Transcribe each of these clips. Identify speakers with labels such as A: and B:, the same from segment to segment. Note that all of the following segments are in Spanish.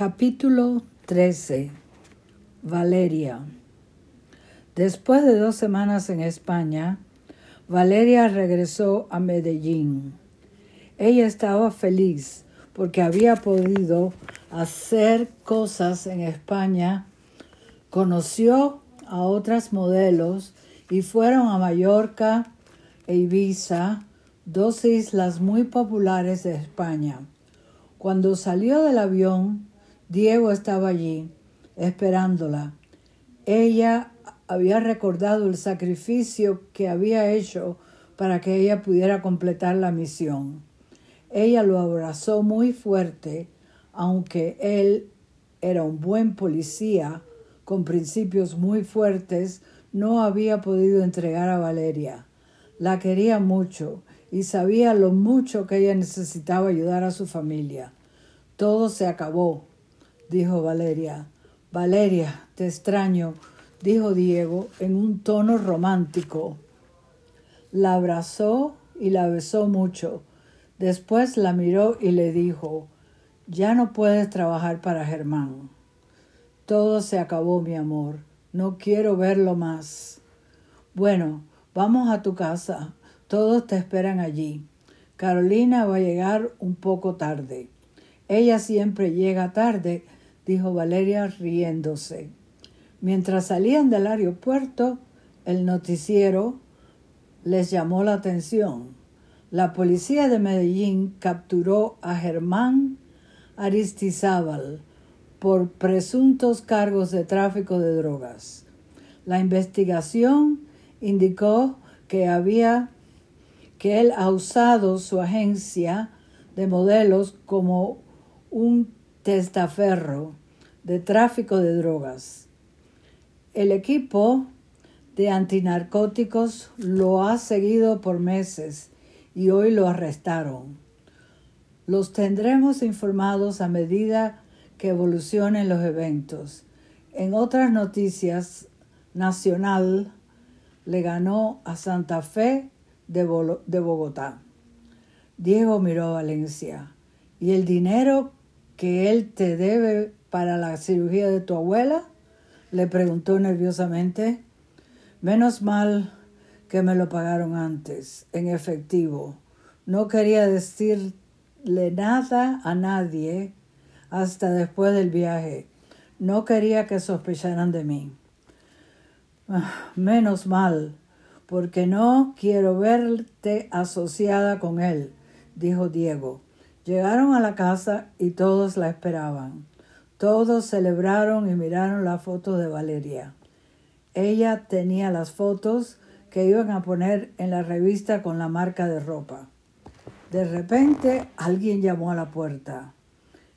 A: Capítulo 13 Valeria Después de dos semanas en España, Valeria regresó a Medellín. Ella estaba feliz porque había podido hacer cosas en España, conoció a otras modelos y fueron a Mallorca e Ibiza, dos islas muy populares de España. Cuando salió del avión, Diego estaba allí, esperándola. Ella había recordado el sacrificio que había hecho para que ella pudiera completar la misión. Ella lo abrazó muy fuerte, aunque él era un buen policía con principios muy fuertes, no había podido entregar a Valeria. La quería mucho y sabía lo mucho que ella necesitaba ayudar a su familia. Todo se acabó, dijo Valeria. Valeria, te extraño, dijo Diego en un tono romántico. La abrazó y la besó mucho. Después la miró y le dijo, ya no puedes trabajar para Germán. Todo se acabó, mi amor. No quiero verlo más. Bueno, vamos a tu casa. Todos te esperan allí. Carolina va a llegar un poco tarde. Ella siempre llega tarde dijo Valeria riéndose. Mientras salían del aeropuerto, el noticiero les llamó la atención. La policía de Medellín capturó a Germán Aristizábal por presuntos cargos de tráfico de drogas. La investigación indicó que había que él ha usado su agencia de modelos como un testaferro de tráfico de drogas. El equipo de antinarcóticos lo ha seguido por meses y hoy lo arrestaron. Los tendremos informados a medida que evolucionen los eventos. En otras noticias, Nacional le ganó a Santa Fe de, Bogotá. Diego miró a Valencia. ¿Y el dinero que él te debe para la cirugía de tu abuela? le preguntó nerviosamente. Menos mal que me lo pagaron antes, en efectivo. No quería decirle nada a nadie hasta después del viaje. No quería que sospecharan de mí. Ah, menos mal, porque no quiero verte asociada con él, dijo Diego. Llegaron a la casa y todos la esperaban. Todos celebraron y miraron la foto de Valeria. Ella tenía las fotos que iban a poner en la revista con la marca de ropa. De repente alguien llamó a la puerta.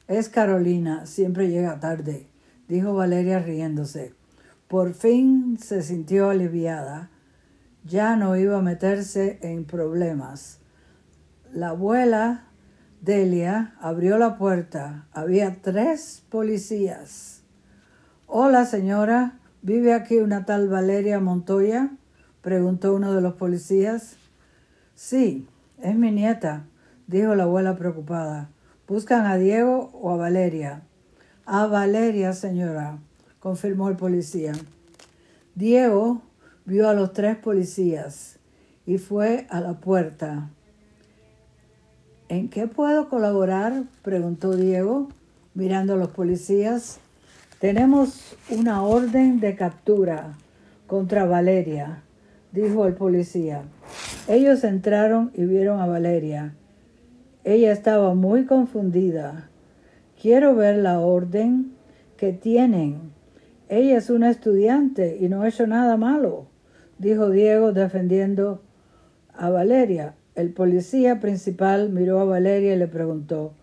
A: Es Carolina, siempre llega tarde, dijo Valeria riéndose. Por fin se sintió aliviada. Ya no iba a meterse en problemas. La abuela Delia abrió la puerta. Había tres policías. Hola, señora. ¿Vive aquí una tal Valeria Montoya? preguntó uno de los policías. Sí, es mi nieta, dijo la abuela preocupada. ¿Buscan a Diego o a Valeria? A Valeria, señora, confirmó el policía. Diego vio a los tres policías y fue a la puerta. ¿En qué puedo colaborar? preguntó Diego, mirando a los policías. Tenemos una orden de captura contra Valeria, dijo el policía. Ellos entraron y vieron a Valeria. Ella estaba muy confundida. Quiero ver la orden que tienen. Ella es una estudiante y no ha hecho nada malo, dijo Diego defendiendo a Valeria. El policía principal miró a Valeria y le preguntó,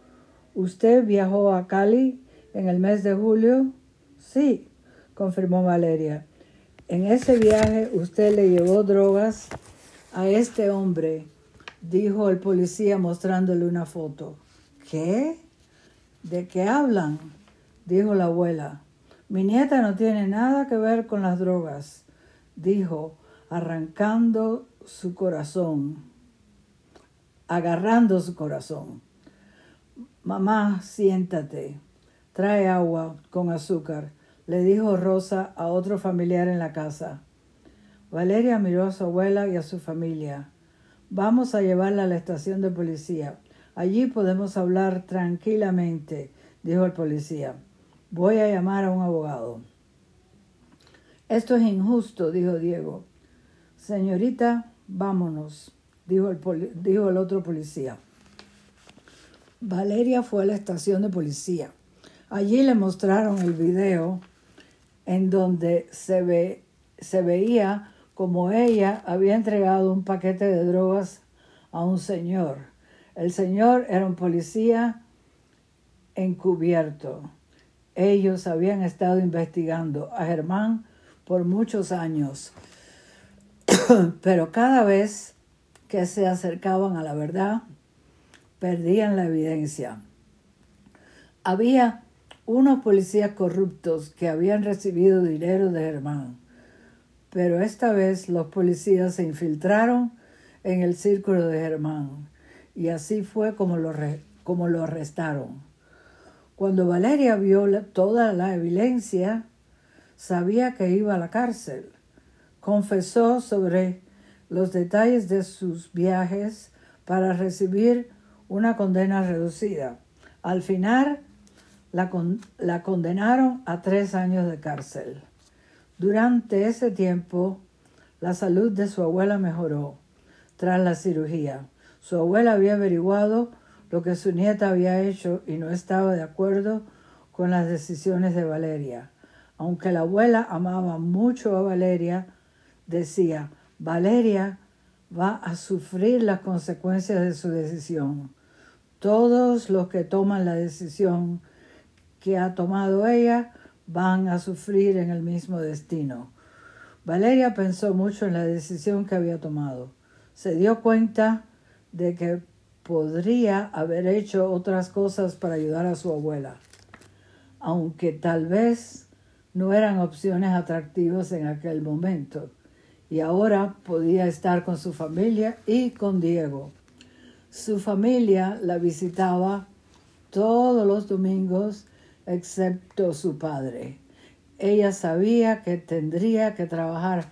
A: ¿Usted viajó a Cali en el mes de julio? Sí, confirmó Valeria. En ese viaje usted le llevó drogas a este hombre, dijo el policía mostrándole una foto. ¿Qué? ¿De qué hablan? dijo la abuela. Mi nieta no tiene nada que ver con las drogas, dijo, arrancando su corazón agarrando su corazón. Mamá, siéntate. Trae agua con azúcar, le dijo Rosa a otro familiar en la casa. Valeria miró a su abuela y a su familia. Vamos a llevarla a la estación de policía. Allí podemos hablar tranquilamente, dijo el policía. Voy a llamar a un abogado. Esto es injusto, dijo Diego. Señorita, vámonos, dijo el, dijo el otro policía. Valeria fue a la estación de policía. Allí le mostraron el video en donde se, ve, se veía como ella había entregado un paquete de drogas a un señor. El señor era un policía encubierto. Ellos habían estado investigando a Germán por muchos años, pero cada vez que se acercaban a la verdad, perdían la evidencia. Había unos policías corruptos que habían recibido dinero de Germán, pero esta vez los policías se infiltraron en el círculo de Germán y así fue como lo, como lo arrestaron. Cuando Valeria vio toda la evidencia, sabía que iba a la cárcel. Confesó sobre los detalles de sus viajes para recibir una condena reducida. Al final, la, la condenaron a tres años de cárcel. Durante ese tiempo, la salud de su abuela mejoró tras la cirugía. Su abuela había averiguado lo que su nieta había hecho y no estaba de acuerdo con las decisiones de Valeria. Aunque la abuela amaba mucho a Valeria, decía, Valeria va a sufrir las consecuencias de su decisión. Todos los que toman la decisión que ha tomado ella van a sufrir en el mismo destino. Valeria pensó mucho en la decisión que había tomado. Se dio cuenta de que podría haber hecho otras cosas para ayudar a su abuela, aunque tal vez no eran opciones atractivas en aquel momento. Y ahora podía estar con su familia y con Diego. Su familia la visitaba todos los domingos excepto su padre. Ella sabía que tendría que trabajar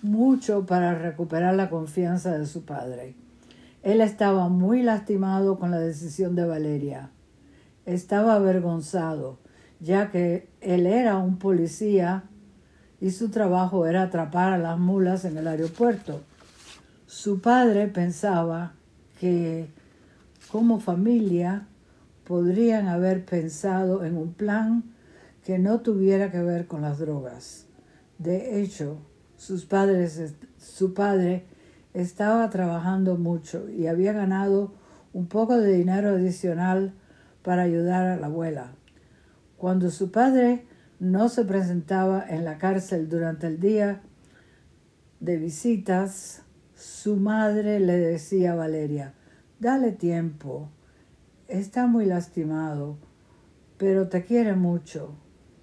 A: mucho para recuperar la confianza de su padre. Él estaba muy lastimado con la decisión de Valeria. Estaba avergonzado, ya que él era un policía y su trabajo era atrapar a las mulas en el aeropuerto. Su padre pensaba que como familia podrían haber pensado en un plan que no tuviera que ver con las drogas. De hecho, sus padres, su padre estaba trabajando mucho y había ganado un poco de dinero adicional para ayudar a la abuela. Cuando su padre no se presentaba en la cárcel durante el día de visitas, su madre le decía a Valeria, Dale tiempo. Está muy lastimado, pero te quiere mucho.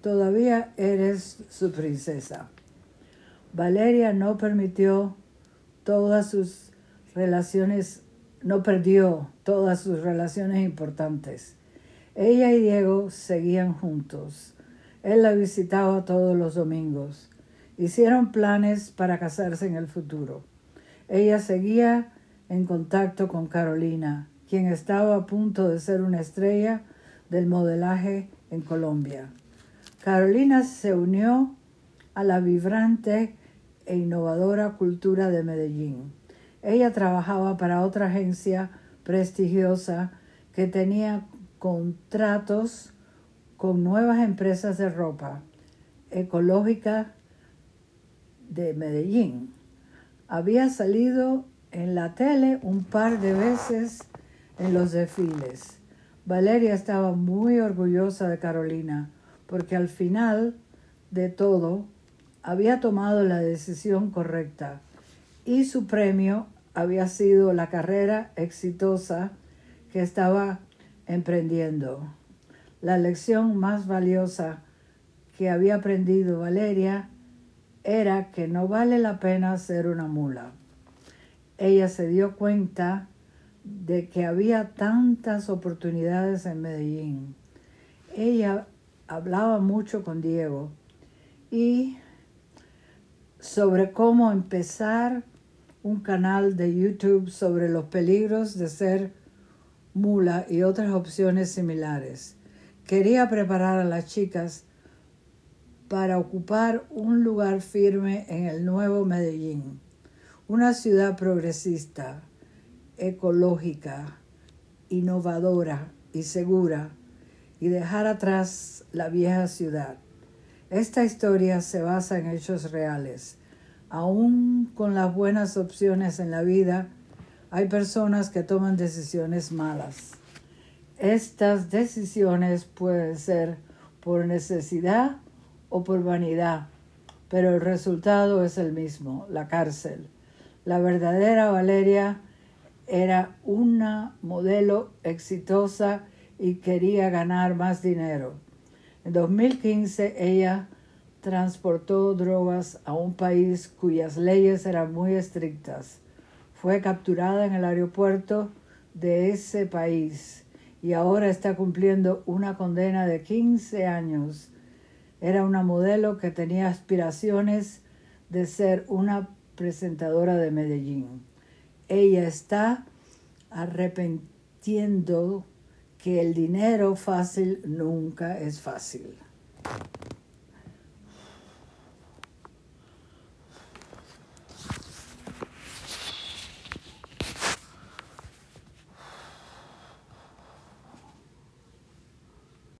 A: Todavía eres su princesa. Valeria no permitió todas sus relaciones, no perdió todas sus relaciones importantes. Ella y Diego seguían juntos. Él la visitaba todos los domingos. Hicieron planes para casarse en el futuro. Ella seguía en contacto con Carolina, quien estaba a punto de ser una estrella del modelaje en Colombia. Carolina se unió a la vibrante e innovadora cultura de Medellín. Ella trabajaba para otra agencia prestigiosa que tenía contratos con nuevas empresas de ropa ecológica de Medellín. Había salido en la tele un par de veces en los desfiles. Valeria estaba muy orgullosa de Carolina porque al final de todo había tomado la decisión correcta y su premio había sido la carrera exitosa que estaba emprendiendo. La lección más valiosa que había aprendido Valeria era que no vale la pena ser una mula ella se dio cuenta de que había tantas oportunidades en Medellín. Ella hablaba mucho con Diego y sobre cómo empezar un canal de YouTube sobre los peligros de ser mula y otras opciones similares. Quería preparar a las chicas para ocupar un lugar firme en el nuevo Medellín, una ciudad progresista, ecológica, innovadora y segura, y dejar atrás la vieja ciudad. Esta historia se basa en hechos reales. Aún con las buenas opciones en la vida, hay personas que toman decisiones malas. Estas decisiones pueden ser por necesidad o por vanidad, pero el resultado es el mismo, la cárcel. La verdadera Valeria era una modelo exitosa y quería ganar más dinero. En 2015 ella transportó drogas a un país cuyas leyes eran muy estrictas. Fue capturada en el aeropuerto de ese país y ahora está cumpliendo una condena de 15 años. Era una modelo que tenía aspiraciones de ser una presentadora de Medellín. Ella está arrepentiendo que el dinero fácil nunca es fácil.